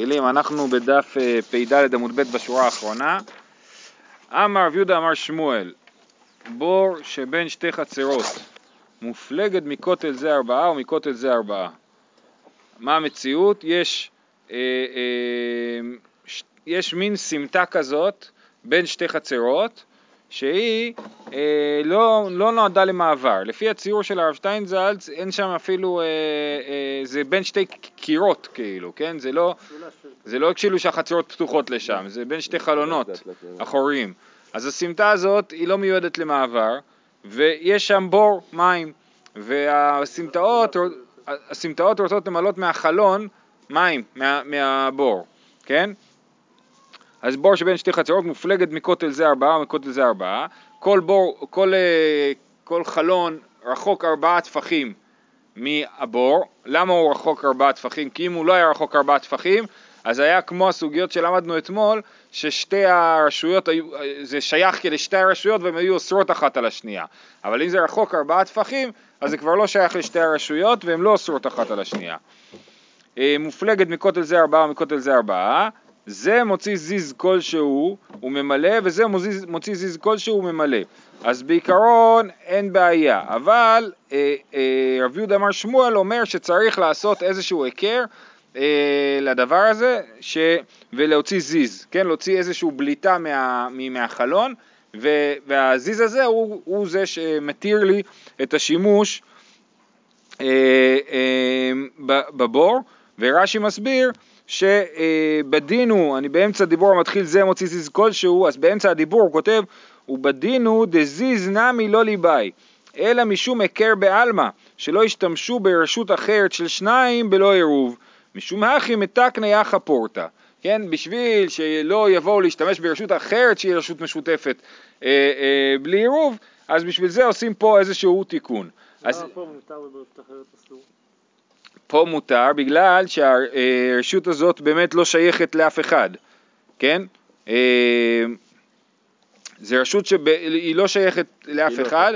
מתחילים, אנחנו בדף אה, פ"ד עמוד ב' בשורה האחרונה. אמר יהודה אמר שמואל, בור שבין שתי חצרות, מופלגת מכותל זה ארבעה ומכותל זה ארבעה. מה המציאות? יש, אה, אה, ש, יש מין סמטה כזאת בין שתי חצרות, שהיא אה, לא, לא נועדה למעבר. לפי הציור של הרב שטיינזלץ אין שם אפילו, אה, אה, זה בין שתי קירות כאילו, כן? זה לא, זה לא כאילו שהחצרות פתוחות לשם, זה בין שתי חלונות אחוריים. אז הסמטה הזאת היא לא מיועדת למעבר, ויש שם בור מים, והסמטאות הסמטאות רוצות למלות מהחלון מים, מה, מהבור, כן? אז בור שבין שתי חצרות מופלגת מכותל זה ארבעה ומכותל זה ארבעה. כל בור, כל, אה, כל חלון רחוק ארבעה טפחים מהבור. למה הוא רחוק ארבעה טפחים? כי אם הוא לא היה רחוק ארבעה טפחים, אז היה כמו הסוגיות שלמדנו אתמול, ששתי הרשויות, היו, זה שייך לשתי הרשויות והן היו אוסרות אחת על השנייה. אבל אם זה רחוק ארבעה טפחים, אז זה כבר לא שייך לשתי הרשויות והן לא אוסרות אחת על השנייה. אה, מופלגת מכותל זה ארבעה ומכותל זה ארבעה. זה מוציא זיז כלשהו וממלא, וזה מוציא, מוציא זיז כלשהו וממלא. אז בעיקרון אין בעיה, אבל אה, אה, רב יהודה אמר שמואל אומר שצריך לעשות איזשהו היכר אה, לדבר הזה ש... ולהוציא זיז, כן? להוציא איזשהו בליטה מה... מהחלון, ו... והזיז הזה הוא, הוא זה שמתיר לי את השימוש אה, אה, בבור, ורש"י מסביר שבדין הוא, אני באמצע הדיבור המתחיל זה מוציא זיז כלשהו, אז באמצע הדיבור הוא כותב, ובדין הוא דזיז נמי לא ליבאי, אלא משום היכר בעלמא, שלא ישתמשו ברשות אחרת של שניים בלא עירוב, משום הכי מתקנה יחא פורתא, כן, בשביל שלא יבואו להשתמש ברשות אחרת שהיא רשות משותפת אה, אה, בלי עירוב, אז בשביל זה עושים פה איזשהו תיקון. למה פה מותר וברשות אחרת אסור? פה מותר בגלל שהרשות הזאת באמת לא שייכת לאף אחד, כן? אה, זה רשות שהיא לא שייכת לאף כאילו אחד.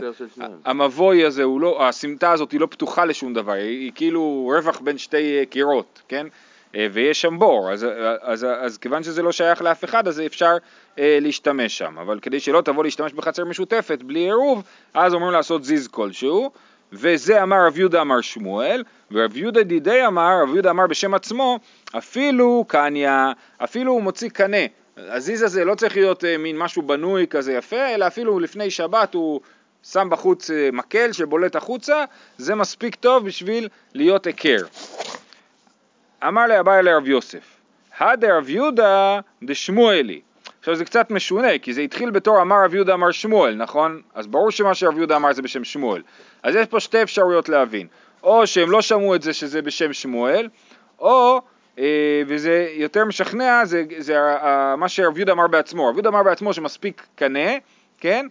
המבוי הזה, הוא לא, הסמטה הזאת היא לא פתוחה לשום דבר, היא, היא כאילו רווח בין שתי אה, קירות, כן? אה, ויש שם בור, אז, אז, אז, אז כיוון שזה לא שייך לאף אחד, אז אפשר אה, להשתמש שם, אבל כדי שלא תבוא להשתמש בחצר משותפת בלי עירוב, אז אומרים לעשות זיז כלשהו, וזה אמר רב יהודה אמר שמואל, ורב יהודה דידי אמר, רב יהודה אמר בשם עצמו, אפילו קניה, אפילו הוא מוציא קנה. הזיז הזה לא צריך להיות אה, מין משהו בנוי כזה יפה, אלא אפילו לפני שבת הוא שם בחוץ אה, מקל שבולט החוצה, זה מספיק טוב בשביל להיות היכר. אמר לאביי לרב יוסף, הדה רב יהודה דשמואלי. עכשיו זה קצת משונה, כי זה התחיל בתור אמר רב יהודה אמר שמואל, נכון? אז ברור שמה שרב יהודה אמר זה בשם שמואל. אז יש פה שתי אפשרויות להבין. או שהם לא שמעו את זה שזה בשם שמואל, או, אה, וזה יותר משכנע, זה, זה אה, מה שרב יהודה אמר בעצמו. רב יהודה אמר בעצמו שמספיק קנה, כן?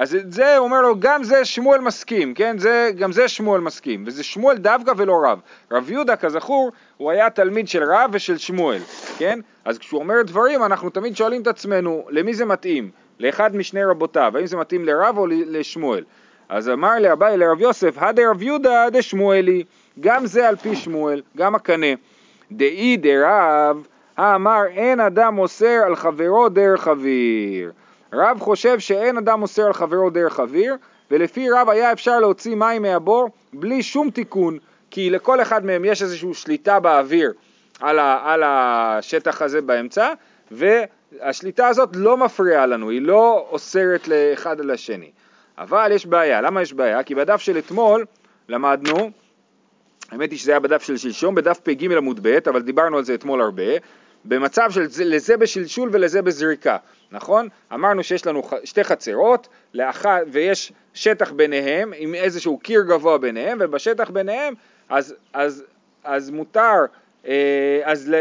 אז את זה הוא אומר לו, גם זה שמואל מסכים, כן? זה, גם זה שמואל מסכים, וזה שמואל דווקא ולא רב. רב יהודה, כזכור, הוא היה תלמיד של רב ושל שמואל, כן? אז כשהוא אומר דברים, אנחנו תמיד שואלים את עצמנו, למי זה מתאים? לאחד משני רבותיו, האם זה מתאים לרב או לשמואל? אז אמר לאביי לרב יוסף, הדה רב יהודה דשמואלי, גם זה על פי שמואל, גם הקנה. דאי דרב, האמר אין אדם אוסר על חברו דרך אוויר. רב חושב שאין אדם אוסר על חברו דרך אוויר, ולפי רב היה אפשר להוציא מים מהבור בלי שום תיקון, כי לכל אחד מהם יש איזושהי שליטה באוויר על, ה, על השטח הזה באמצע, והשליטה הזאת לא מפריעה לנו, היא לא אוסרת לאחד על השני. אבל יש בעיה, למה יש בעיה? כי בדף של אתמול למדנו, האמת היא שזה היה בדף של שלשום, בדף פג עמוד ב', אבל דיברנו על זה אתמול הרבה, במצב של זה- לזה בשלשול ולזה בזריקה, נכון? אמרנו שיש לנו שתי חצרות, לאחת, ויש שטח ביניהם, עם איזשהו קיר גבוה ביניהם, ובשטח ביניהם, אז, אז, אז מותר, אה, אז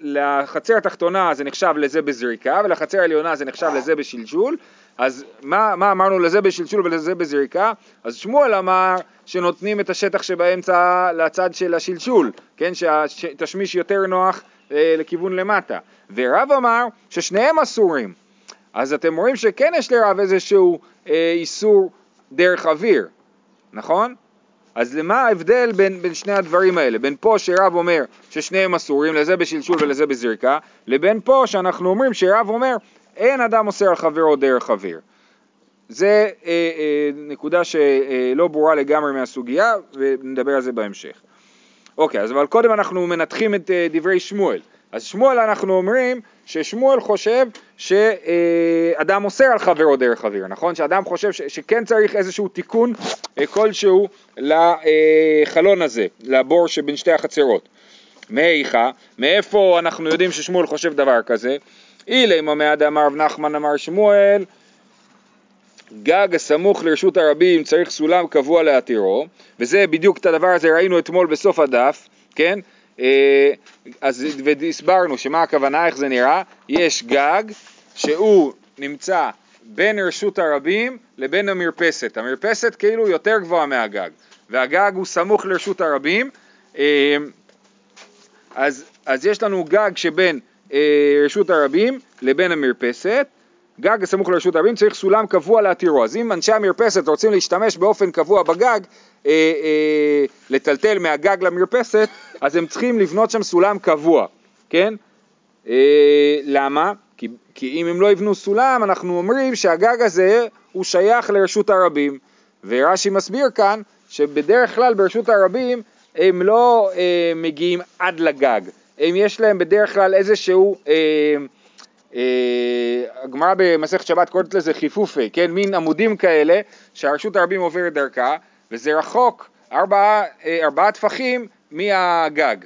לחצר התחתונה זה נחשב לזה בזריקה, ולחצר העליונה זה נחשב לזה בשלשול, אז מה, מה אמרנו לזה בשלשול ולזה בזריקה? אז שמואל אמר שנותנים את השטח שבאמצע לצד של השלשול, כן, שהתשמיש יותר נוח אה, לכיוון למטה, ורב אמר ששניהם אסורים, אז אתם רואים שכן יש לרב איזשהו אה, איסור דרך אוויר, נכון? אז למה ההבדל בין, בין שני הדברים האלה? בין פה שרב אומר ששניהם אסורים, לזה בשלשול ולזה בזריקה, לבין פה שאנחנו אומרים שרב אומר אין אדם אוסר על חברו דרך חבר. זה אה, אה, נקודה שלא ברורה לגמרי מהסוגיה ונדבר על זה בהמשך. אוקיי, אז אבל קודם אנחנו מנתחים את אה, דברי שמואל. אז שמואל אנחנו אומרים ששמואל חושב שאדם אוסר על חברו דרך חבר, נכון? שאדם חושב ש, שכן צריך איזשהו תיקון אה, כלשהו לחלון הזה, לבור שבין שתי החצרות. מאיכה, מאיפה אנחנו יודעים ששמואל חושב דבר כזה? אילי ממעד אמר רב נחמן אמר שמואל גג הסמוך לרשות הרבים צריך סולם קבוע להתירו, וזה בדיוק את הדבר הזה ראינו אתמול בסוף הדף, כן? אה, אז והסברנו שמה הכוונה, איך זה נראה, יש גג שהוא נמצא בין רשות הרבים לבין המרפסת, המרפסת כאילו יותר גבוהה מהגג, והגג הוא סמוך לרשות הרבים, אה, אז, אז יש לנו גג שבין אה, רשות הרבים לבין המרפסת, גג הסמוך לרשות הרבים צריך סולם קבוע להתירו. אז אם אנשי המרפסת רוצים להשתמש באופן קבוע בגג, אה, אה, לטלטל מהגג למרפסת, אז הם צריכים לבנות שם סולם קבוע, כן? אה, למה? כי, כי אם הם לא יבנו סולם, אנחנו אומרים שהגג הזה הוא שייך לרשות הרבים. ורש"י מסביר כאן שבדרך כלל ברשות הרבים הם לא אה, מגיעים עד לגג, הם יש להם בדרך כלל איזשהו... אה, הגמרא במסכת שבת קוראת לזה חיפופי, כן, מין עמודים כאלה שהרשות הרבים עוברת דרכה וזה רחוק ארבעה, אה, ארבעה טפחים מהגג,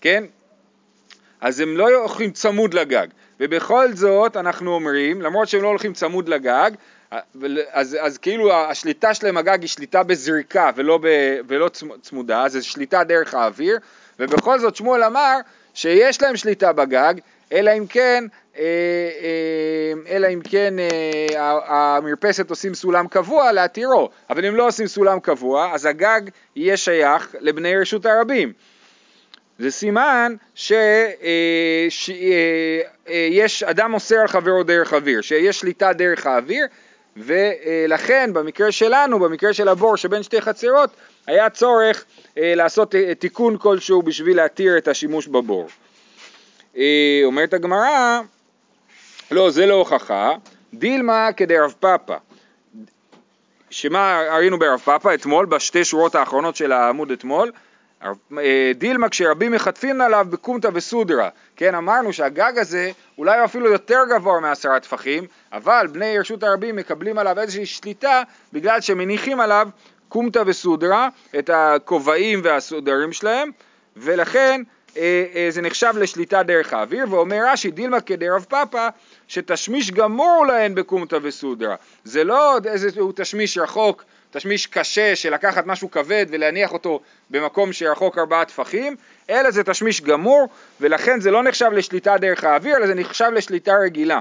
כן? אז הם לא הולכים צמוד לגג. ובכל זאת אנחנו אומרים, למרות שהם לא הולכים צמוד לגג, אה, אז, אז כאילו השליטה שלהם הגג היא שליטה בזריקה ולא, ב, ולא צמודה, זה שליטה דרך האוויר. ובכל זאת שמואל אמר שיש להם שליטה בגג אלא אם כן, אה, אה, אלא אם כן אה, המרפסת עושים סולם קבוע להתירו, אבל אם לא עושים סולם קבוע, אז הגג יהיה שייך לבני רשות הרבים. זה סימן שיש אדם אוסר על חברו דרך אוויר, שיש שליטה דרך האוויר, ולכן במקרה שלנו, במקרה של הבור שבין שתי חצרות, היה צורך לעשות תיקון כלשהו בשביל להתיר את השימוש בבור. אה, אומרת הגמרא, לא, זה לא הוכחה, דילמה כדרב פאפא. שמה ראינו ברב פאפא אתמול, בשתי שורות האחרונות של העמוד אתמול? אה, דילמה כשרבים מחטפים עליו בקומתא וסודרה, כן אמרנו שהגג הזה אולי אפילו יותר גבוה מעשרה טפחים, אבל בני רשות הרבים מקבלים עליו איזושהי שליטה בגלל שמניחים עליו קומתא וסודרה, את הכובעים והסודרים שלהם, ולכן זה נחשב לשליטה דרך האוויר, ואומר רש"י דילמה כדרב פאפא שתשמיש גמור להן בקומתא וסודרה. זה לא איזשהו תשמיש רחוק, תשמיש קשה של לקחת משהו כבד ולהניח אותו במקום שרחוק ארבעה טפחים, אלא זה תשמיש גמור, ולכן זה לא נחשב לשליטה דרך האוויר, אלא זה נחשב לשליטה רגילה.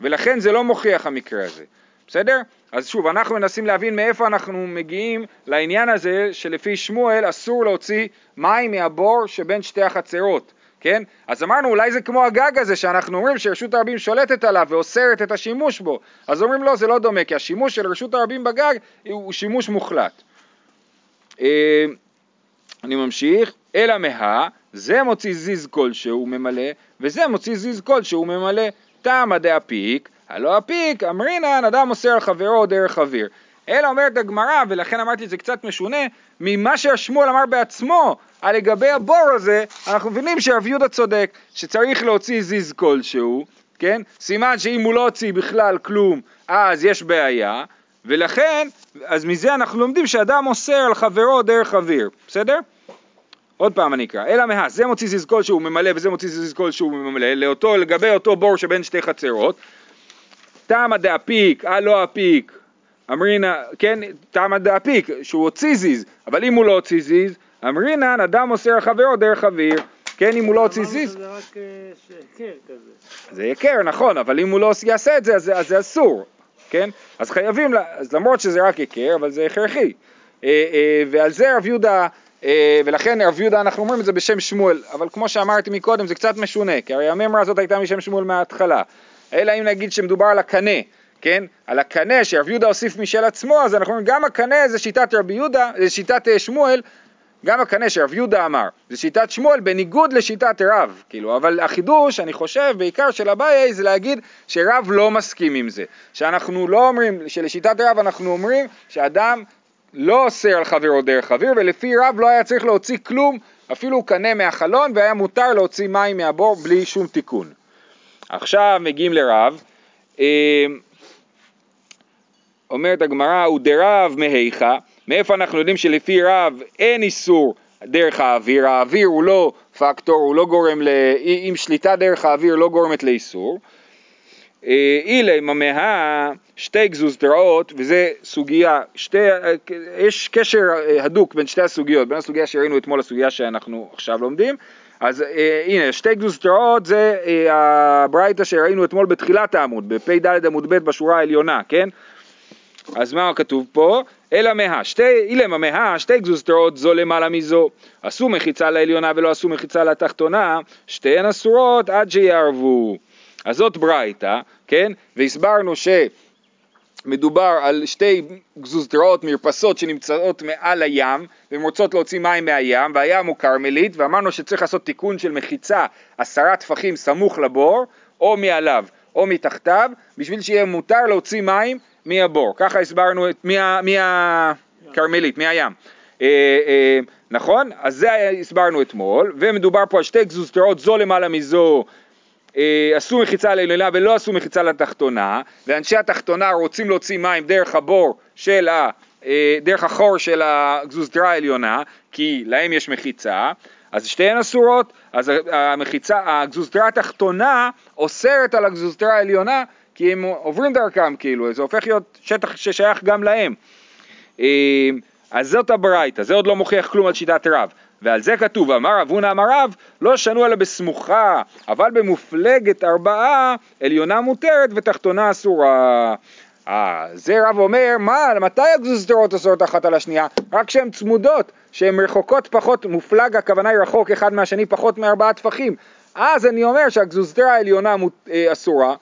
ולכן זה לא מוכיח המקרה הזה. בסדר? אז שוב, אנחנו מנסים להבין מאיפה אנחנו מגיעים לעניין הזה שלפי שמואל אסור להוציא מים מהבור שבין שתי החצרות, כן? אז אמרנו אולי זה כמו הגג הזה שאנחנו אומרים שרשות הרבים שולטת עליו ואוסרת את השימוש בו, אז אומרים לא, זה לא דומה, כי השימוש של רשות הרבים בגג הוא שימוש מוחלט. אה, אני ממשיך, אלא מה, זה מוציא זיז כלשהו ממלא, וזה מוציא זיז כלשהו ממלא. תמא דאפיק, הלא אפיק אמרינן אדם אוסר על חברו דרך חביר. אלא אומרת הגמרא, ולכן אמרתי זה קצת משונה, ממה שהשמואל אמר בעצמו על לגבי הבור הזה, אנחנו מבינים שרב יהודה צודק, שצריך להוציא זיז כלשהו, כן? סימן שאם הוא לא הוציא בכלל כלום, אז יש בעיה, ולכן, אז מזה אנחנו לומדים שאדם אוסר על חברו דרך אוויר, בסדר? עוד פעם אני אקרא, אלא מה, זה מוציא זיז כלשהו ממלא וזה מוציא זיז כלשהו ממלא, לאותו, לגבי אותו בור שבין שתי חצרות, תמא דאפיק, אה לא אפיק, אמרינא, כן, תמא דאפיק, שהוא הוציא זיז, אבל אם הוא לא הוציא זיז, אמרינן אדם אוסר על חברו דרך אוויר, כן, אם הוא לא הוציא זיז. זה רק היכר אה, כזה. זה היכר, נכון, אבל אם הוא לא יעשה את זה, אז, אז זה אסור, כן? אז חייבים, אז למרות שזה רק היכר, אבל זה הכרחי. אה, אה, ועל זה רב יהודה, ולכן רב יהודה אנחנו אומרים את זה בשם שמואל, אבל כמו שאמרתי מקודם זה קצת משונה, כי הרי הממרה הזאת הייתה משם שמואל מההתחלה. אלא אם נגיד שמדובר על הקנה, כן? על הקנה שרב יהודה הוסיף משל עצמו, אז אנחנו אומרים גם הקנה זה שיטת רבי יהודה, זה שיטת אה, שמואל, גם הקנה שרב יהודה אמר, זה שיטת שמואל בניגוד לשיטת רב, כאילו, אבל החידוש, אני חושב, בעיקר של אביי, זה להגיד שרב לא מסכים עם זה. שאנחנו לא אומרים, שלשיטת רב אנחנו אומרים שאדם לא אוסר על חברו דרך חביר, ולפי רב לא היה צריך להוציא כלום, אפילו קנה מהחלון, והיה מותר להוציא מים מהבור בלי שום תיקון. עכשיו מגיעים לרב, אה, אומרת הגמרא, הוא דרב מהיכה, מאיפה אנחנו יודעים שלפי רב אין איסור דרך האוויר, האוויר הוא לא פקטור, הוא לא גורם, ל... אם שליטה דרך האוויר לא גורמת לאיסור. אה, אילי ממאה שתי גזוזתרעות, וזה סוגיה, שתי, יש קשר הדוק בין שתי הסוגיות, בין הסוגיה שראינו אתמול לסוגיה שאנחנו עכשיו לומדים, אז אה, הנה, שתי גזוזתרעות זה אה, הברייתא שראינו אתמול בתחילת העמוד, בפ"ד עמוד ב' בשורה העליונה, כן? אז מה כתוב פה? אלא מה, שתי, אילמה מה, שתי גזוזתרות זו למעלה מזו. עשו מחיצה לעליונה ולא עשו מחיצה לתחתונה, שתיהן אסורות עד שיערבו. אז זאת ברייתא, כן? והסברנו שמדובר על שתי גזוזתרות מרפסות שנמצאות מעל הים והן רוצות להוציא מים מהים והים הוא כרמלית ואמרנו שצריך לעשות תיקון של מחיצה עשרה טפחים סמוך לבור או מעליו או מתחתיו בשביל שיהיה מותר להוציא מים מהבור, ככה הסברנו את, מהכרמלית, מהים. אה, אה, נכון? אז זה הסברנו אתמול, ומדובר פה על שתי גזוזתרות זו למעלה מזו עשו מחיצה לעליונה ולא עשו מחיצה לתחתונה, ואנשי התחתונה רוצים להוציא מים דרך הבור של ה... דרך החור של הגזוזתרה העליונה, כי להם יש מחיצה, אז שתיהן אסורות, אז המחיצה, הגזוזתרה התחתונה אוסרת על הגזוזתרה העליונה כי הם עוברים דרכם כאילו, זה הופך להיות שטח ששייך גם להם. אה, אז זאת הברייתא, זה עוד לא מוכיח כלום על שיטת רב. ועל זה כתוב, אמר רב הונא אמר רב, לא שנו אלא בסמוכה, אבל במופלגת ארבעה עליונה מותרת ותחתונה אסורה. אה, זה רב אומר, מה, מתי הגזוזתרות אסורות אחת על השנייה? רק כשהן צמודות, שהן רחוקות פחות, מופלג הכוונה היא רחוק אחד מהשני פחות מארבעה טפחים. אז אני אומר שהגזוזתרה העליונה אה, אסורה,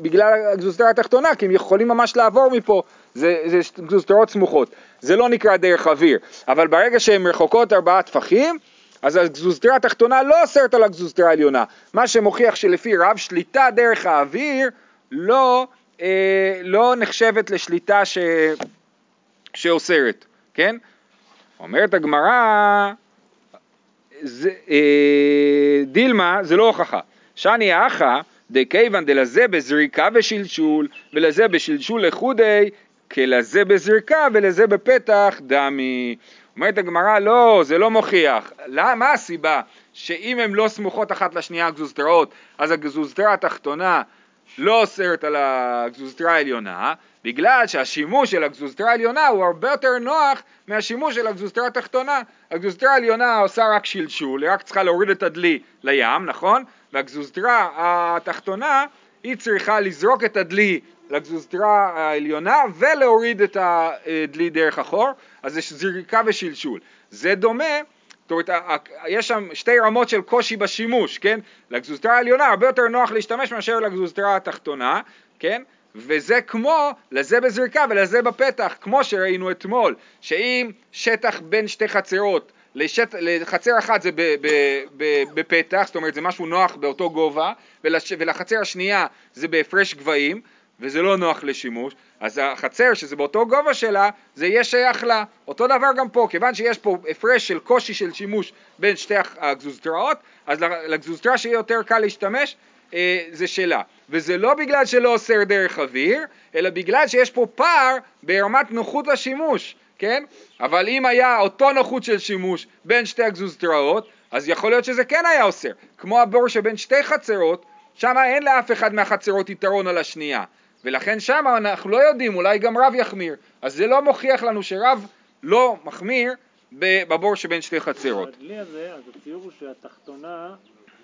בגלל הגזוסטרה התחתונה, כי הם יכולים ממש לעבור מפה, זה, זה גזוסטרות סמוכות. זה לא נקרא דרך אוויר, אבל ברגע שהן רחוקות ארבעה טפחים, אז הגזוסטרה התחתונה לא אוסרת על הגזוסטרה העליונה. מה שמוכיח שלפי רב שליטה דרך האוויר לא, אה, לא נחשבת לשליטה ש, שאוסרת, כן? אומרת הגמרא, אה, דילמה זה לא הוכחה. שאני אחא דכיוון דלזה בזריקה ושלשול, ולזה בשלשול לחודי, כלזה בזריקה ולזה בפתח דמי. אומרת הגמרא, לא, זה לא מוכיח. למה, מה הסיבה? שאם הן לא סמוכות אחת לשנייה הגזוזתרות, אז הגזוזתרה התחתונה לא אוסרת על הגזוזתרה העליונה, בגלל שהשימוש של הגזוזתרה העליונה הוא הרבה יותר נוח מהשימוש של הגזוזתרה התחתונה. הגזוזתרה העליונה עושה רק שלשול, היא רק צריכה להוריד את הדלי לים, נכון? והגזוזתרה התחתונה היא צריכה לזרוק את הדלי לגזוזתרה העליונה ולהוריד את הדלי דרך החור, אז יש זריקה ושלשול. זה דומה, זאת אומרת, יש שם שתי רמות של קושי בשימוש, כן? לגזוזתרה העליונה הרבה יותר נוח להשתמש מאשר לגזוזתרה התחתונה, כן? וזה כמו לזה בזריקה ולזה בפתח, כמו שראינו אתמול, שאם שטח בין שתי חצרות לשט... לחצר אחת זה בפתח, זאת אומרת זה משהו נוח באותו גובה, ולש... ולחצר השנייה זה בהפרש גבהים, וזה לא נוח לשימוש, אז החצר שזה באותו גובה שלה, זה יהיה שייך לה. אותו דבר גם פה, כיוון שיש פה הפרש של קושי של שימוש בין שתי הגזוזתראות, אז לגזוזתרה שיהיה יותר קל להשתמש, אה, זה שלה. וזה לא בגלל שלא אוסר דרך אוויר, אלא בגלל שיש פה פער ברמת נוחות השימוש. כן? אבל אם היה אותו נוחות של שימוש בין שתי הגזוזתראות, אז יכול להיות שזה כן היה אוסר. כמו הבור שבין שתי חצרות, שם אין לאף אחד מהחצרות יתרון על השנייה. ולכן שם אנחנו לא יודעים, אולי גם רב יחמיר. אז זה לא מוכיח לנו שרב לא מחמיר בבור שבין שתי חצרות. הדלי הזה, אז הציור הוא שהתחתונה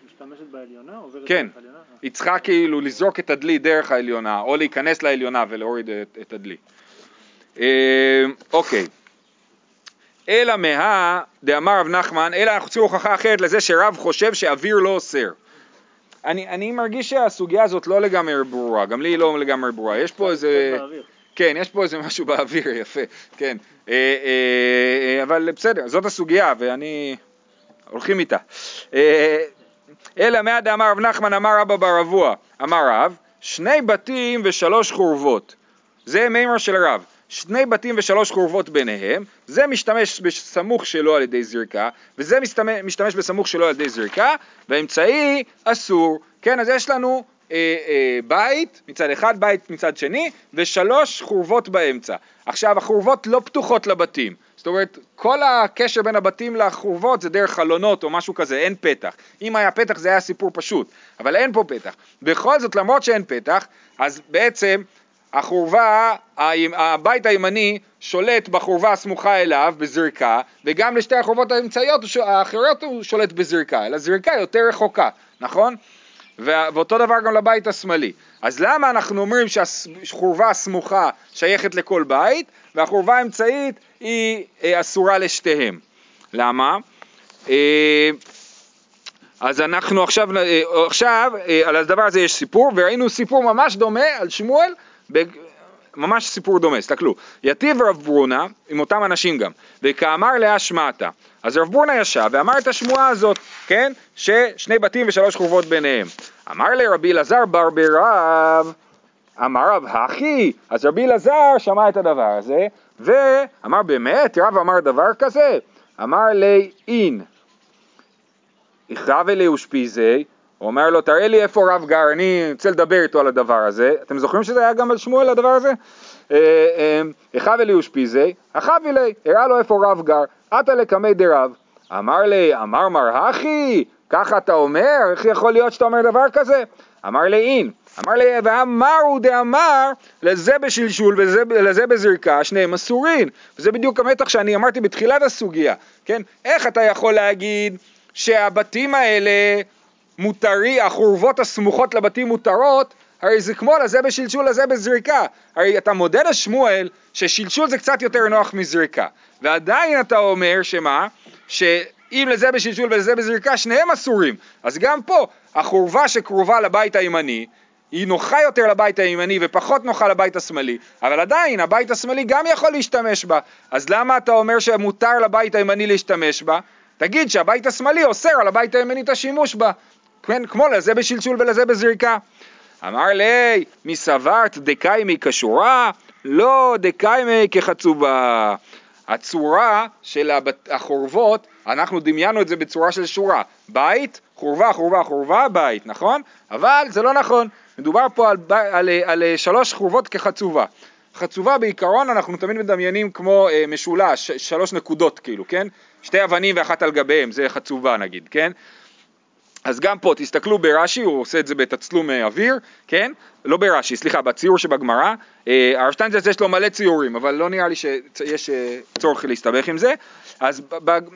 משתמשת בעליונה, עוברת כן, דרך העליונה? היא צריכה כאילו לזרוק את הדלי דרך העליונה, או להיכנס לעליונה ולהוריד את, את הדלי. אה, אוקיי. אלא מה דאמר רב נחמן, אלא אנחנו צריכים הוכחה אחרת לזה שרב חושב שאוויר לא אוסר. אני, אני מרגיש שהסוגיה הזאת לא לגמרי ברורה, גם לי היא לא לגמרי ברורה, יש פה איזה... באוויר. כן, יש פה איזה משהו באוויר, יפה, כן. אה, אה, אבל בסדר, זאת הסוגיה, ואני... הולכים איתה. אה, אלא מעד אמר רב נחמן אמר רבא בר אבוה, אמר רב, שני בתים ושלוש חורבות. זה מימר של רב. שני בתים ושלוש חורבות ביניהם, זה משתמש בסמוך שלו על ידי זריקה, וזה משתמש, בסמוך שלו על ידי זריקה, והאמצעי אסור. כן, אז יש לנו אה, אה, בית מצד אחד, בית מצד שני, ושלוש חורבות באמצע. עכשיו, החורבות לא פתוחות לבתים. זאת אומרת, כל הקשר בין הבתים לחורבות זה דרך חלונות או משהו כזה, אין פתח. אם היה פתח זה היה סיפור פשוט, אבל אין פה פתח. בכל זאת, למרות שאין פתח, אז בעצם החורבה, הבית הימני שולט בחורבה הסמוכה אליו בזריקה, וגם לשתי החורבות האמצעיות האחרות הוא שולט בזריקה, אלא זריקה יותר רחוקה, נכון? ואותו דבר גם לבית השמאלי. אז למה אנחנו אומרים שהחורבה הסמוכה שייכת לכל בית, והחורבה האמצעית היא אה, אסורה לשתיהם? למה? אה, אז אנחנו עכשיו, אה, עכשיו על הדבר הזה יש סיפור, וראינו סיפור ממש דומה על שמואל, ממש סיפור דומה, תסתכלו. יתיב רב ברונה, עם אותם אנשים גם, וכאמר לאה שמעתה. אז רב ברונה ישב ואמר את השמועה הזאת, כן? ששני בתים ושלוש חורבות ביניהם. אמר לרבי אלעזר בר ברב, אמר רב הכי, אז רבי אלעזר שמע את הדבר הזה, ואמר באמת, רב אמר דבר כזה? אמר לי אין, הכרב אלי ושפיזי, הוא אומר לו, תראה לי איפה רב גר, אני רוצה לדבר איתו על הדבר הזה. אתם זוכרים שזה היה גם על שמואל הדבר הזה? אחד אלי ושפיזי, אחב אלי, הראה לו איפה רב גר, עתה לקמי דרב. אמר לי, אמר מר הכי, ככה אתה אומר? איך יכול להיות שאתה אומר דבר כזה? אמר לי אין. אמר לי, ואמרו דאמר, לזה בשלשול ולזה בזריקה, שניהם אסורים. וזה בדיוק המתח שאני אמרתי בתחילת הסוגיה, כן? איך אתה יכול להגיד שהבתים האלה מותרי, החורבות הסמוכות לבתים מותרות, הרי זה כמו לזה בשלשול, לזה בזריקה. הרי אתה מודה לשמואל ששלשול זה קצת יותר נוח מזריקה. ועדיין אתה אומר שמה? שאם לזה בשלשול ולזה בזריקה שניהם אסורים. אז גם פה החורבה שקרובה לבית הימני היא נוחה יותר לבית הימני ופחות נוחה לבית השמאלי, אבל עדיין הבית השמאלי גם יכול להשתמש בה. אז למה אתה אומר שמותר לבית הימני להשתמש בה? תגיד שהבית השמאלי אוסר על הבית הימני את השימוש בה. כן, כמו לזה בשלשול ולזה בזריקה. אמר לי, מי סברת דקיימי כשורה? לא דקיימי כחצובה. הצורה של החורבות, אנחנו דמיינו את זה בצורה של שורה. בית, חורבה, חורבה, חורבה, בית, נכון? אבל זה לא נכון. מדובר פה על, על, על, על שלוש חורבות כחצובה. חצובה בעיקרון אנחנו תמיד מדמיינים כמו אה, משולש, שלוש נקודות כאילו, כן? שתי אבנים ואחת על גביהם, זה חצובה נגיד, כן? אז גם פה, תסתכלו ברש"י, הוא עושה את זה בתצלום אה, אוויר, כן? לא ברש"י, סליחה, בציור שבגמרא. אה, הרשטיינזרץ יש לו מלא ציורים, אבל לא נראה לי שיש אה, צורך להסתבך עם זה. אז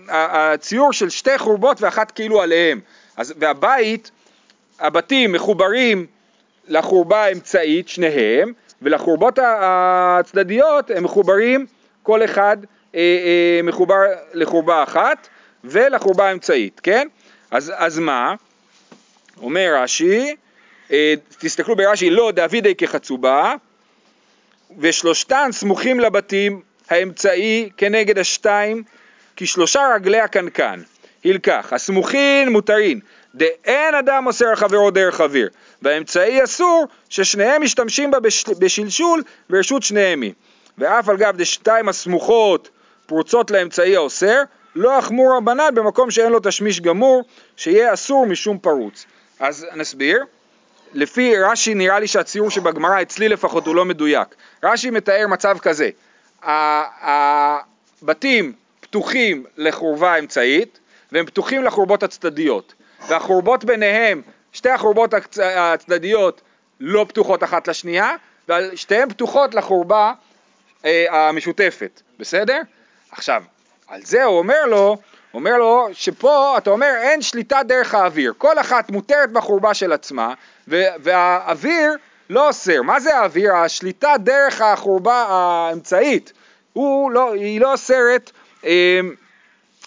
הציור של שתי חורבות ואחת כאילו עליהם. אז, והבית, הבתים מחוברים לחורבה האמצעית, שניהם, ולחורבות הצדדיות הם מחוברים, כל אחד מחובר לחורבה אחת ולחורבה האמצעית, כן? אז, אז מה? אומר רש"י, אה, תסתכלו ברש"י, לא דאבידי כחצובה, ושלושתן סמוכים לבתים, האמצעי כנגד השתיים, כי שלושה רגלי הקנקן. הלקח, הסמוכין מותרין, דאין אדם אוסר על חברו דרך אוויר, והאמצעי אסור ששניהם משתמשים בה בשלשול ברשות שניהם היא. ואף על גב דשתיים הסמוכות פרוצות לאמצעי האוסר, לא אחמור רבנן במקום שאין לו תשמיש גמור, שיהיה אסור משום פרוץ. אז נסביר. לפי רש"י נראה לי שהציור שבגמרא אצלי לפחות הוא לא מדויק. רש"י מתאר מצב כזה, הבתים פתוחים לחורבה אמצעית והם פתוחים לחורבות הצדדיות והחורבות ביניהם, שתי החורבות הצדדיות לא פתוחות אחת לשנייה ושתיהן פתוחות לחורבה אה, המשותפת, בסדר? עכשיו, על זה הוא אומר לו, אומר לו שפה אתה אומר אין שליטה דרך האוויר, כל אחת מותרת בחורבה של עצמה והאוויר לא אוסר, מה זה האוויר? השליטה דרך החורבה האמצעית, הוא לא, היא לא אוסרת אה,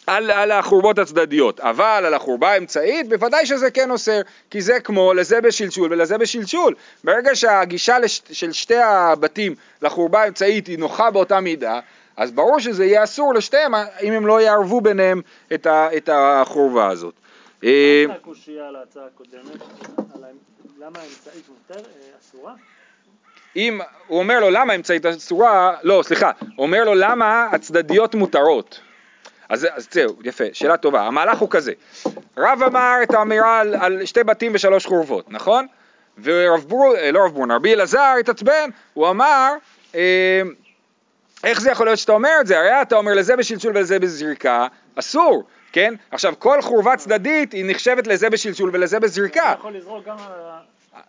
על, על החורבות הצדדיות, אבל על החורבה האמצעית בוודאי שזה כן אוסר, כי זה כמו לזה בשלשול ולזה בשלשול. ברגע שהגישה לש, של שתי הבתים לחורבה האמצעית היא נוחה באותה מידה, אז ברור שזה יהיה אסור לשתיהם אם הם לא יערבו ביניהם את, ה, את החורבה הזאת. מה הקושייה על ההצעה הקודמת? למה האמצעית מותר, אה, אסורה? אם, הוא אומר לו למה אמצעית אסורה, לא סליחה, הוא אומר לו למה הצדדיות מותרות. אז, אז זהו, יפה, שאלה טובה. המהלך הוא כזה, רב אמר את האמירה על, על שתי בתים ושלוש חורבות, נכון? ורב בור, אה, לא רב בורנר, רבי אלעזר התעצבן, הוא אמר, אה, איך זה יכול להיות שאתה אומר את זה? הרי אתה אומר לזה בשלשול ולזה בזריקה, אסור, כן? עכשיו כל חורבה צדדית היא נחשבת לזה בשלשול ולזה בזריקה. אתה יכול לזרוק גם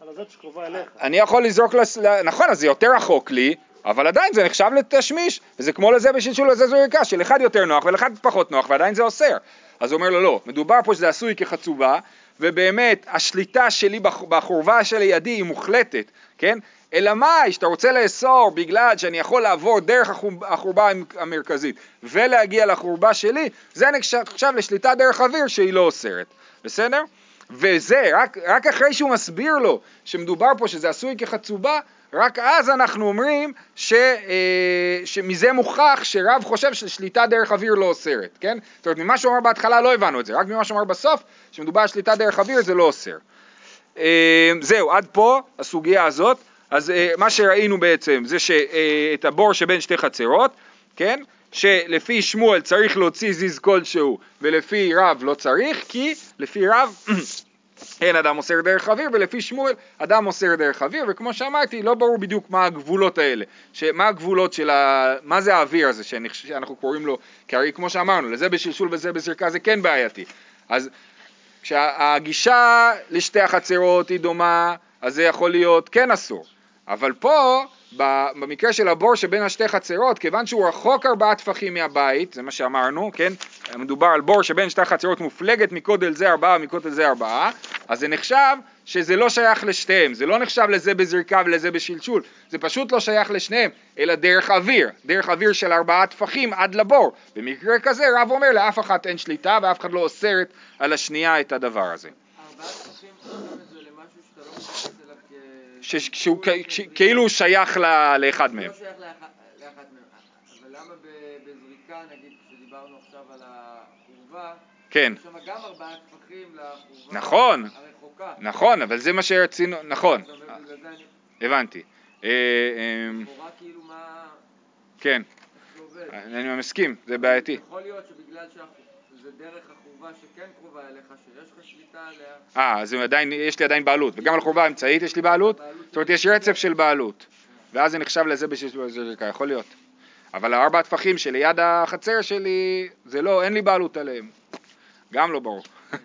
על הזאת שקרובה אליך. אני יכול לזרוק, לס... נכון, אז זה יותר רחוק לי, אבל עדיין זה נחשב לתשמיש, וזה כמו לזה בשלשול לזה זריקה, שלאחד יותר נוח ולאחד פחות נוח, ועדיין זה אוסר. אז הוא אומר לו, לא, מדובר פה שזה עשוי כחצובה, ובאמת השליטה שלי בח- בחורבה שלידי היא מוחלטת, כן? אלא מאי, שאתה רוצה לאסור בגלל שאני יכול לעבור דרך החורבה המ- המרכזית ולהגיע לחורבה שלי, זה נחשב לשליטה דרך אוויר שהיא לא אוסרת, בסדר? וזה, רק, רק אחרי שהוא מסביר לו שמדובר פה שזה עשוי כחצובה, רק אז אנחנו אומרים ש, אה, שמזה מוכח שרב חושב ששליטה דרך אוויר לא אוסרת, כן? זאת אומרת, ממה שהוא אמר בהתחלה לא הבנו את זה, רק ממה שהוא אמר בסוף, שמדובר על שליטה דרך אוויר זה לא אוסר. אה, זהו, עד פה הסוגיה הזאת. אז אה, מה שראינו בעצם זה שאת הבור שבין שתי חצרות, כן? שלפי שמואל צריך להוציא זיז כלשהו ולפי רב לא צריך, כי לפי רב אין אדם אוסר דרך אוויר, ולפי שמואל אדם אוסר דרך אוויר, וכמו שאמרתי, לא ברור בדיוק מה הגבולות האלה, מה הגבולות של ה... מה זה האוויר הזה שאנחנו קוראים לו, כי הרי כמו שאמרנו, לזה בשלשול וזה בזרקה זה כן בעייתי. אז כשהגישה לשתי החצרות היא דומה, אז זה יכול להיות כן אסור. אבל פה, במקרה של הבור שבין השתי חצרות, כיוון שהוא רחוק ארבעה טפחים מהבית, זה מה שאמרנו, כן? מדובר על בור שבין שתי חצרות מופלגת מקודל זה ארבעה ומקודל זה ארבעה, אז זה נחשב שזה לא שייך לשתיהם, זה לא נחשב לזה בזריקה ולזה בשלשול, זה פשוט לא שייך לשניהם, אלא דרך אוויר, דרך אוויר של ארבעה טפחים עד לבור. במקרה כזה רב אומר לאף אחת אין שליטה ואף אחד לא אוסרת על השנייה את הדבר הזה. ארבעה טפחים חושבים את זה למשהו שאתה לא מתייחס אליו כ... ש- שהוא כאילו הוא שייך לאחד מהם. לא שייך לאחת מהם. אבל למה בזריקה, נגיד, כשדיברנו עכשיו על החורבה, כן, יש שם גם ארבעה טפחים לחורבה נכון. הרחוקה. נכון, אבל זה מה שרצינו, נכון. הבנתי. אה, לכאורה כאילו מה... כן. אני מסכים, זה בעייתי. יכול להיות שבגלל דרך החורבה שכן קרובה אליך, שיש לך שליטה עליה, אה, אז עדיין, יש לי עדיין בעלות, וגם על חורבה האמצעית יש לי בעלות? זאת אומרת, יש רצף של בעלות, ואז זה נחשב לזה בזריקה, יכול להיות. אבל הארבע הטפחים שליד החצר שלי, זה לא, אין לי בעלות עליהם. גם לא ברור.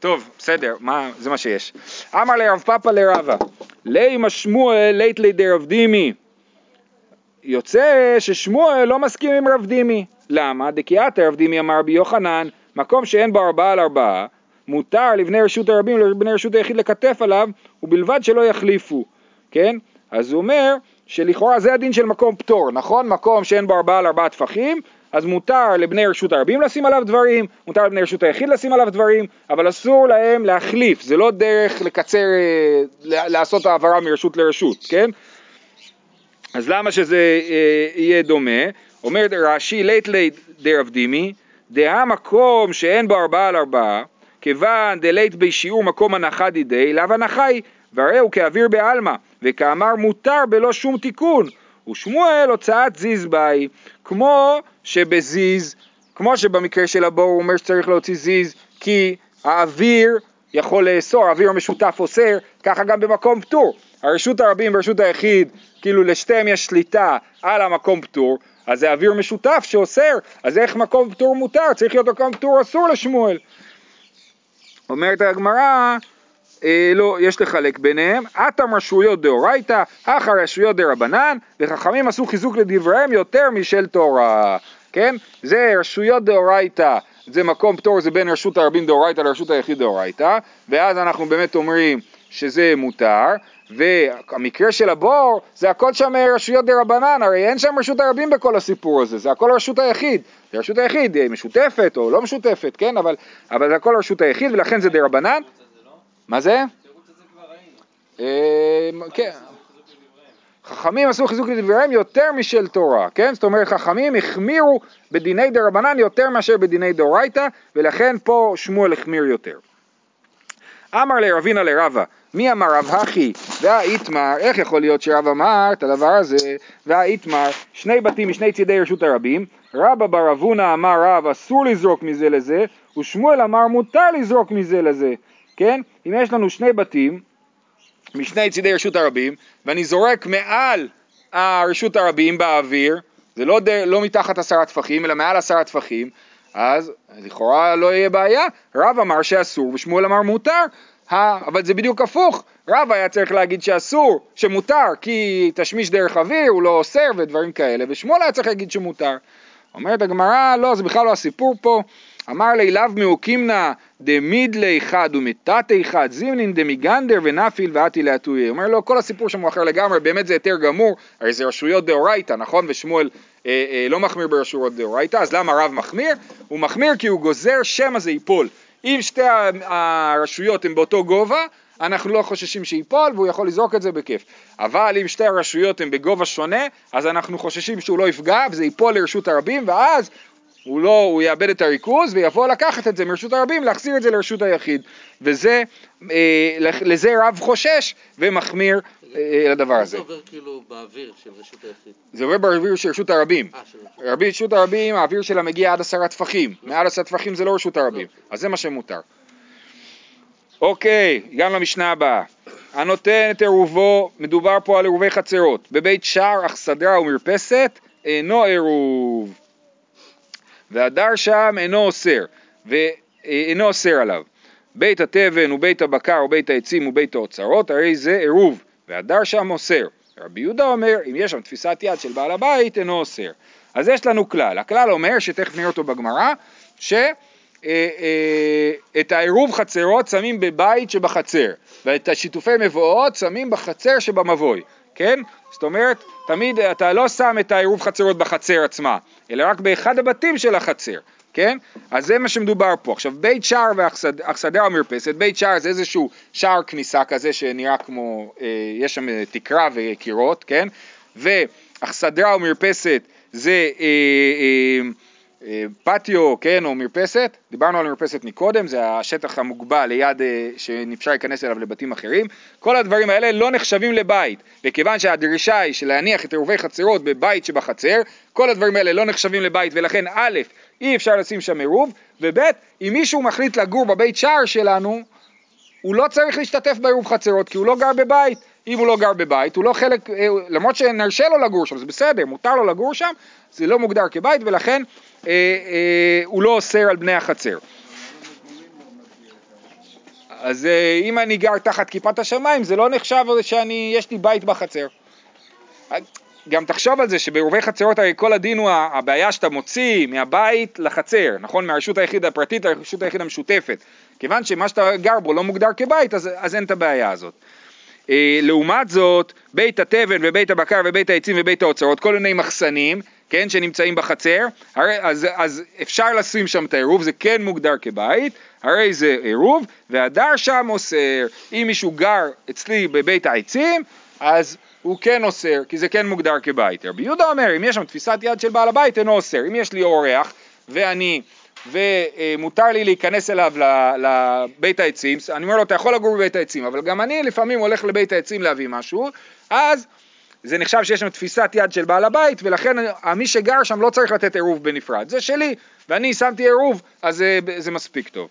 טוב, בסדר, מה, זה מה שיש. אמר לרב פאפא לרבא, לימה שמואל לית לי דרב דימי. יוצא ששמואל לא מסכים עם רב דימי. למה? דקיאת רב דימי אמר רבי יוחנן, מקום שאין בו ארבעה על ארבעה, מותר לבני רשות הרבים ולבני רשות היחיד לקטף עליו, ובלבד שלא יחליפו, כן? אז הוא אומר שלכאורה זה הדין של מקום פטור, נכון? מקום שאין בו ארבעה על ארבעה טפחים, אז מותר לבני רשות הרבים לשים עליו דברים, מותר לבני רשות היחיד לשים עליו דברים, אבל אסור להם להחליף, זה לא דרך לקצר, אה, לעשות העברה מרשות לרשות, כן? אז למה שזה אה, יהיה דומה? אומר רש"י לית לית דרב דימי, דהה מקום שאין בו ארבעה על ארבעה, כיוון דלית בי שיעור מקום הנחה דידי, לאו הנחה היא, והרי הוא כאוויר בעלמא, וכאמר מותר בלא שום תיקון, ושמואל הוצאת זיז באי, כמו שבזיז, כמו שבמקרה של הבור הוא אומר שצריך להוציא זיז, כי האוויר יכול לאסור, האוויר המשותף אוסר, ככה גם במקום פטור. הרשות הרבים ורשות היחיד, כאילו לשתיהם יש שליטה על המקום פטור, אז זה אוויר משותף שאוסר, אז איך מקום פטור מותר? צריך להיות מקום פטור אסור לשמואל. אומרת הגמרא, אה, לא, יש לחלק ביניהם, אטם רשויות דאורייתא, אחר רשויות דרבנן, וחכמים עשו חיזוק לדבריהם יותר משל תורה, כן? זה רשויות דאורייתא, זה מקום פטור, זה בין רשות הרבים דאורייתא לרשות היחיד דאורייתא, ואז אנחנו באמת אומרים שזה מותר, והמקרה של הבור זה הכל שם רשויות דה רבנן, הרי אין שם רשות הרבים בכל הסיפור הזה, זה הכל רשות היחיד, זה רשות היחיד אה, משותפת או לא משותפת, כן, אבל, אבל זה הכל רשות היחיד ולכן זה דה רבנן. מה זה? אה, כן. חכמים עשו חיזוק לדבריהם יותר משל תורה, כן? זאת אומרת חכמים החמירו בדיני דה רבנן יותר מאשר בדיני דאורייתא ולכן פה שמואל החמיר יותר. אמר לרבינה לרבה, מי אמר רב הכי והאיתמר, איך יכול להיות שרב אמר את הדבר הזה? והאיתמר, שני בתים משני צידי רשות הרבים, רבא בר אבונה אמר רב אסור לזרוק מזה לזה, ושמואל אמר מותר לזרוק מזה לזה, כן? אם יש לנו שני בתים משני צידי רשות הרבים, ואני זורק מעל הרשות הרבים באוויר, זה לא, ד... לא מתחת עשרה טפחים, אלא מעל עשרה טפחים, אז לכאורה לא יהיה בעיה. רב אמר שאסור ושמואל אמר מותר, אבל זה בדיוק הפוך, רב היה צריך להגיד שאסור, שמותר, כי תשמיש דרך אוויר, הוא לא אוסר ודברים כאלה, ושמואל היה צריך להגיד שמותר. אומרת הגמרא, לא, זה בכלל לא הסיפור פה. אמר לי לאו מאוקימנה דמידלי חד ומתתי חד זימנין דמיגנדר ונפיל ואתי להטויה. אומר לו כל הסיפור שם הוא אחר לגמרי, באמת זה היתר גמור, הרי זה רשויות דאורייתא, נכון? ושמואל אה, אה, לא מחמיר ברשויות דאורייתא, אז למה רב מחמיר? הוא מחמיר כי הוא גוזר שמא זה ייפול. אם שתי הרשויות הן באותו גובה, אנחנו לא חוששים שייפול והוא יכול לזרוק את זה בכיף. אבל אם שתי הרשויות הן בגובה שונה, אז אנחנו חוששים שהוא לא יפגע וזה ייפול לרשות הרבים, ואז הוא לא, הוא יאבד את הריכוז ויבוא לקחת את זה מרשות הרבים, להחזיר את זה לרשות היחיד. וזה, אה, לזה רב חושש ומחמיר אה, לדבר הזה. זה עובר כאילו באוויר של רשות היחיד. זה עובר באוויר של רשות הרבים. אה, של רשות. רבי רשות הרבים, האוויר שלה מגיע עד עשרה טפחים. מעל עשרה טפחים זה לא רשות הרבים. אז זה מה שמותר. אוקיי, גם למשנה הבאה. הנותן את עירובו, מדובר פה על עירובי חצרות. בבית שער, אכסדרה ומרפסת, אינו עירוב. והדר שם אינו אוסר, ואינו אוסר עליו. בית התבן ובית הבקר ובית העצים ובית האוצרות, הרי זה עירוב, והדר שם אוסר. רבי יהודה אומר, אם יש שם תפיסת יד של בעל הבית, אינו אוסר. אז יש לנו כלל, הכלל אומר, שתכף נראה אותו בגמרא, שאת העירוב חצרות שמים בבית שבחצר, ואת השיתופי מבואות שמים בחצר שבמבוי, כן? זאת אומרת, תמיד אתה לא שם את העירוב חצרות בחצר עצמה, אלא רק באחד הבתים של החצר, כן? אז זה מה שמדובר פה. עכשיו, בית שער ואכסדרה ומרפסת, בית שער זה איזשהו שער כניסה כזה שנראה כמו, אה, יש שם תקרה וקירות, כן? ואכסדרה ומרפסת זה אה, אה, אה, פטיו, כן, או מרפסת, דיברנו על מרפסת מקודם, זה השטח המוגבל ליד, אה, שאפשר להיכנס אליו לבתים אחרים, כל הדברים האלה לא נחשבים לבית, וכיוון שהדרישה היא של להניח את עירובי חצרות בבית שבחצר, כל הדברים האלה לא נחשבים לבית, ולכן א', אי אפשר לשים שם עירוב, וב', אם מישהו מחליט לגור בבית שער שלנו, הוא לא צריך להשתתף בעירוב חצרות, כי הוא לא גר בבית. אם הוא לא גר בבית, הוא לא חלק, אה, למרות שנרשה לו לגור שם, זה בסדר, מותר לו לגור שם, זה לא מוגדר כבית, ולכן אה, אה, הוא לא אוסר על בני החצר. אז אה, אם אני גר תחת כיפת השמיים, זה לא נחשב שאני, יש לי בית בחצר. גם תחשוב על זה שבעירובי חצרות הרי כל הדין הוא הבעיה שאתה מוציא מהבית לחצר, נכון? מהרשות היחיד הפרטית לרשות היחיד המשותפת. כיוון שמה שאתה גר בו לא מוגדר כבית, אז, אז אין את הבעיה הזאת. אה, לעומת זאת, בית התבן ובית הבקר ובית העצים ובית האוצרות, כל מיני מחסנים, כן, שנמצאים בחצר, הרי, אז, אז אפשר לשים שם את העירוב, זה כן מוגדר כבית, הרי זה עירוב, והדר שם אוסר, אם מישהו גר אצלי בבית העצים, אז הוא כן אוסר, כי זה כן מוגדר כבית. רבי יהודה אומר, אם יש שם תפיסת יד של בעל הבית, אינו אוסר. אם יש לי אורח, ואני, ומותר לי להיכנס אליו לבית העצים, אני אומר לו, אתה יכול לגור בבית העצים, אבל גם אני לפעמים הולך לבית העצים להביא משהו, אז זה נחשב שיש שם תפיסת יד של בעל הבית, ולכן מי שגר שם לא צריך לתת עירוב בנפרד. זה שלי, ואני שמתי עירוב, אז זה, זה מספיק טוב.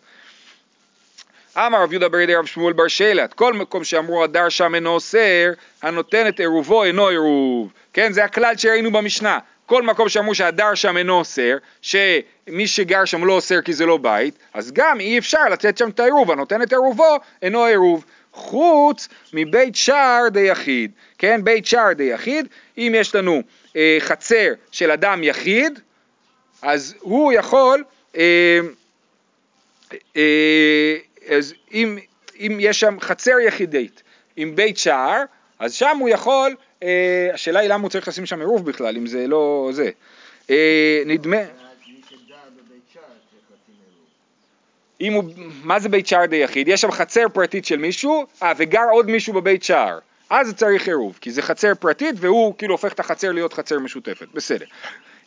אמר רב יהודה ברידי רב שמואל בר שלט, כל מקום שאמרו הדר שם אינו אוסר, הנותן את עירובו אינו עירוב. כן, זה הכלל שראינו במשנה. כל מקום שאמרו שהדר שם אינו אוסר, שמי שגר שם לא אוסר כי זה לא בית, אז גם אי אפשר לתת שם את העירוב, הנותן את עירובו אינו עירוב. חוץ מבית שער דיחיד, כן, בית שער דיחיד, אם יש לנו אה, חצר של אדם יחיד, אז הוא יכול, אה, אה, אז אם, אם יש שם חצר יחידית עם בית שער, אז שם הוא יכול, השאלה היא למה הוא צריך לשים שם עירוב בכלל, אם זה לא זה. אה, נדמה. אם הוא, מה זה בית שער די יחיד? יש שם חצר פרטית של מישהו, אה, וגר עוד מישהו בבית שער. אז צריך עירוב, כי זה חצר פרטית והוא כאילו הופך את החצר להיות חצר משותפת, בסדר.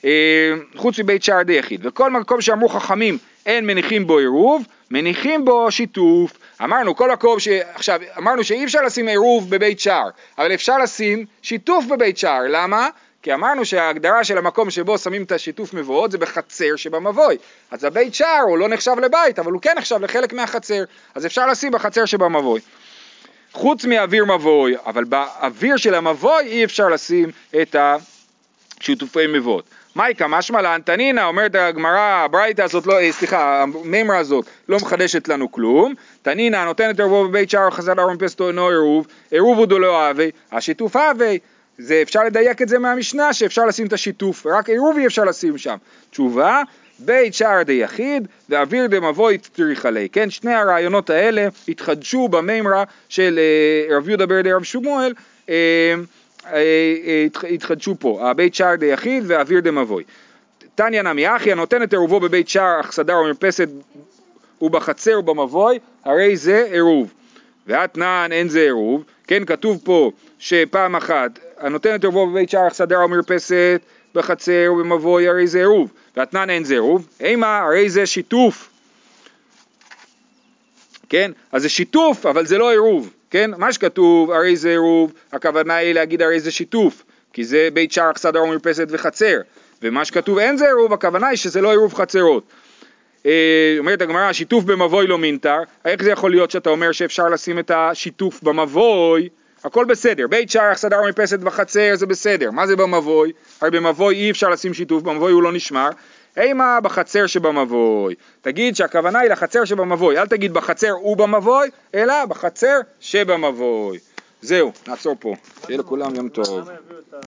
אה, חוץ מבית שער די יחיד. וכל מקום שאמרו חכמים אין מניחים בו עירוב, מניחים בו שיתוף. אמרנו, כל מקום ש... עכשיו, אמרנו שאי אפשר לשים עירוב בבית שער, אבל אפשר לשים שיתוף בבית שער, למה? כי אמרנו שההגדרה של המקום שבו שמים את השיתוף מבואות זה בחצר שבמבוי. אז הבית שער הוא לא נחשב לבית, אבל הוא כן נחשב לחלק מהחצר. אז אפשר לשים בחצר שבמבוי. חוץ מאוויר מבוי, אבל באוויר של המבוי אי אפשר לשים את השיתופי מבואות. מייקה משמע לאנטנינה, אומרת הגמרא, הברייתא הזאת, לא, אה, סליחה, המימרה הזאת לא מחדשת לנו כלום. תנינא נותנת ערבו בבית שער חזר ארון פסטו אינו עירוב, עירוב הוא דולא אבי, השיתוף אבי. זה אפשר לדייק את זה מהמשנה שאפשר לשים את השיתוף, רק עירוב אי אפשר לשים שם. תשובה, בית שער די יחיד ואוויר דמבוי צריך עלי, כן? שני הרעיונות האלה התחדשו במימרה של אה, רב יהודה ברדי רב שמואל, אה, התחדשו פה, הבית שער די יחיד ואוויר דמבוי. תניא נמי אחי הנותן את עירובו בבית שער אך סדר ומרפסת ובחצר ובמבוי, הרי זה עירוב. ואתנן אין זה עירוב, כן כתוב פה שפעם אחת הנותן את עירובו בבית שער אך סדר ומרפסת בחצר ובמבוי הרי זה עירוב, ואתנן אין זה עירוב, אימה הרי זה שיתוף, כן? אז זה שיתוף אבל זה לא עירוב, כן? מה שכתוב הרי זה עירוב, הכוונה היא להגיד הרי זה שיתוף, כי זה בית שער אך סדר ומרפסת וחצר, ומה שכתוב אין זה עירוב, הכוונה היא שזה לא עירוב חצרות. אה, אומרת הגמרא, שיתוף במבוי לא מינתר, איך זה יכול להיות שאתה אומר שאפשר לשים את השיתוף במבוי? הכל בסדר, בית שער סדר ומרפסת בחצר זה בסדר, מה זה במבוי? הרי במבוי אי אפשר לשים שיתוף, במבוי הוא לא נשמר, אימה בחצר שבמבוי, תגיד שהכוונה היא לחצר שבמבוי, אל תגיד בחצר ובמבוי, אלא בחצר שבמבוי. זהו, נעצור פה, שיהיה לכולם יום טוב.